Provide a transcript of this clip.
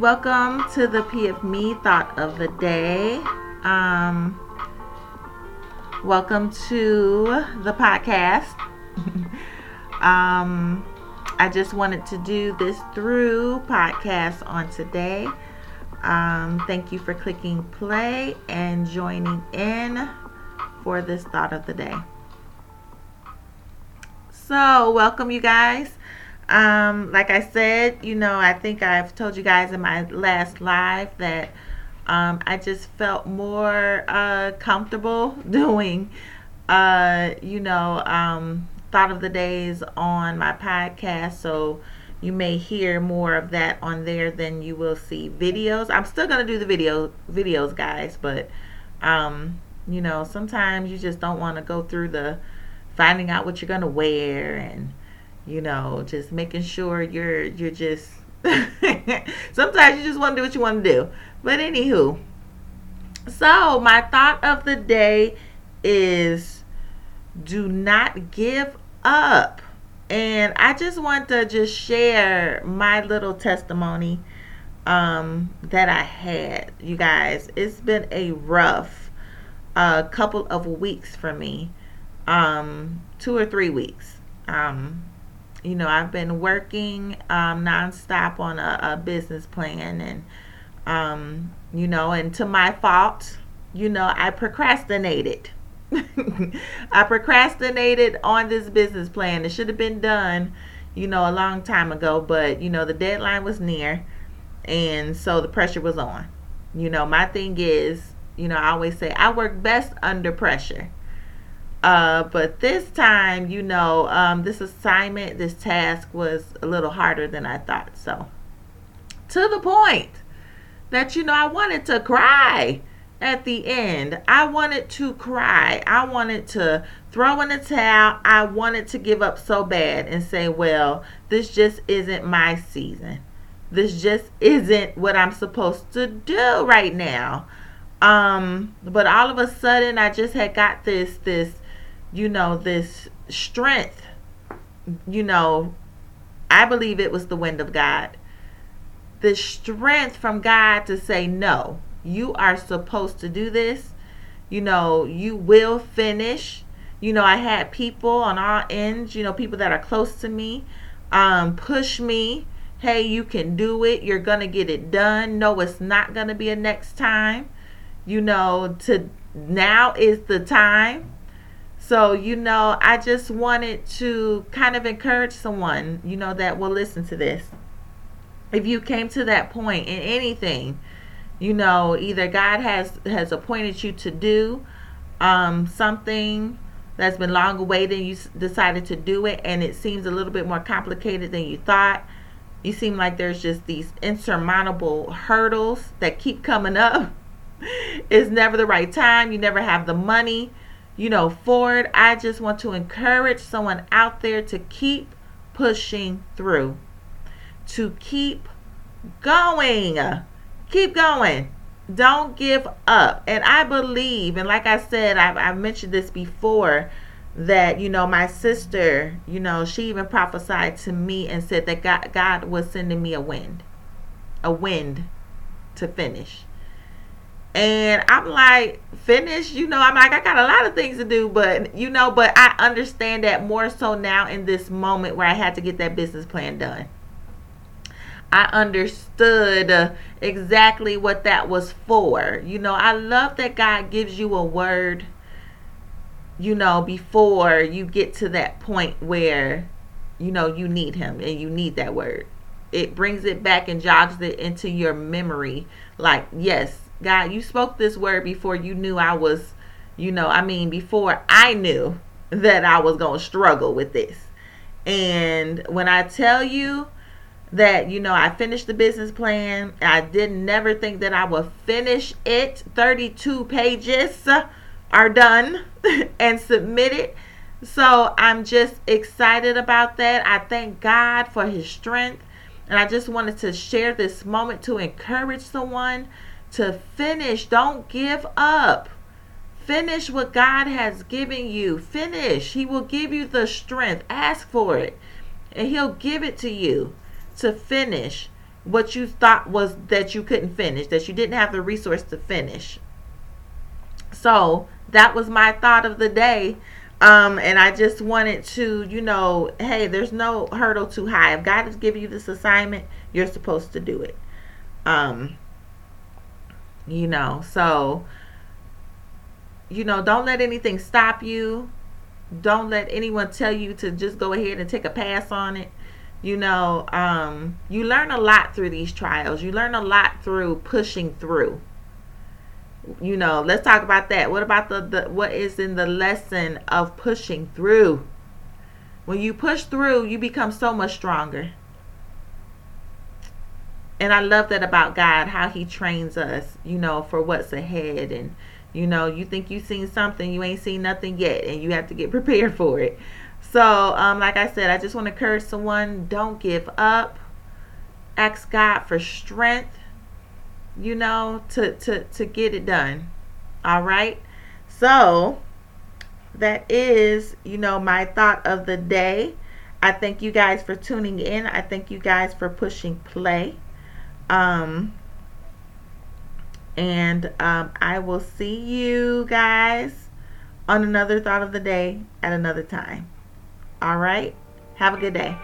welcome to the P of Me thought of the day. Um, welcome to the podcast. um, I just wanted to do this through podcast on today. Um, thank you for clicking play and joining in for this thought of the day. So, welcome, you guys. Um, like I said, you know, I think I've told you guys in my last live that um, I just felt more uh, comfortable doing, uh, you know, um, thought of the days on my podcast. So you may hear more of that on there than you will see videos. I'm still gonna do the video videos, guys, but um, you know, sometimes you just don't want to go through the finding out what you're gonna wear and you know, just making sure you're you're just sometimes you just want to do what you want to do. But anywho, so my thought of the day is do not give up. And I just want to just share my little testimony um, that I had, you guys. It's been a rough uh, couple of weeks for me, um, two or three weeks. Um, you know, I've been working um, nonstop on a, a business plan, and um, you know, and to my fault, you know, I procrastinated. I procrastinated on this business plan. It should have been done, you know, a long time ago, but you know, the deadline was near, and so the pressure was on. You know, my thing is, you know, I always say I work best under pressure. Uh, but this time, you know, um, this assignment, this task was a little harder than I thought. So, to the point that, you know, I wanted to cry at the end. I wanted to cry. I wanted to throw in the towel. I wanted to give up so bad and say, well, this just isn't my season. This just isn't what I'm supposed to do right now. Um, but all of a sudden I just had got this this you know, this strength, you know, I believe it was the wind of God. The strength from God to say, no, you are supposed to do this. You know, you will finish. You know, I had people on all ends, you know, people that are close to me, um, push me. Hey, you can do it. You're going to get it done. No, it's not going to be a next time. You know, to now is the time so, you know, I just wanted to kind of encourage someone, you know, that will listen to this. If you came to that point in anything, you know, either God has has appointed you to do um, something that's been long awaited, you decided to do it, and it seems a little bit more complicated than you thought. You seem like there's just these insurmountable hurdles that keep coming up. it's never the right time. You never have the money you know, forward. I just want to encourage someone out there to keep pushing through, to keep going. Keep going. Don't give up. And I believe, and like I said, I've, I've mentioned this before, that, you know, my sister, you know, she even prophesied to me and said that God, God was sending me a wind, a wind to finish. And I'm like, finish, you know, I'm like, I got a lot of things to do, but, you know, but I understand that more so now in this moment where I had to get that business plan done. I understood exactly what that was for. You know, I love that God gives you a word, you know, before you get to that point where, you know, you need Him and you need that word. It brings it back and jogs it into your memory. Like, yes, God, you spoke this word before you knew I was, you know, I mean, before I knew that I was going to struggle with this. And when I tell you that, you know, I finished the business plan, I didn't never think that I would finish it. 32 pages are done and submitted. So I'm just excited about that. I thank God for his strength. And I just wanted to share this moment to encourage someone to finish. Don't give up. Finish what God has given you. Finish. He will give you the strength. Ask for it, and He'll give it to you to finish. what you thought was that you couldn't finish, that you didn't have the resource to finish. So that was my thought of the day. Um, and I just wanted to, you know, hey, there's no hurdle too high. If God has given you this assignment, you're supposed to do it. Um, you know, so, you know, don't let anything stop you. Don't let anyone tell you to just go ahead and take a pass on it. You know um, you learn a lot through these trials. You learn a lot through pushing through. You know let's talk about that. What about the, the what is in the lesson of pushing through? When you push through you become so much stronger and i love that about god how he trains us you know for what's ahead and you know you think you've seen something you ain't seen nothing yet and you have to get prepared for it so, um, like I said, I just want to encourage someone don't give up. Ask God for strength, you know, to, to, to get it done. All right. So, that is, you know, my thought of the day. I thank you guys for tuning in. I thank you guys for pushing play. Um, and um, I will see you guys on another thought of the day at another time. All right. Have a good day.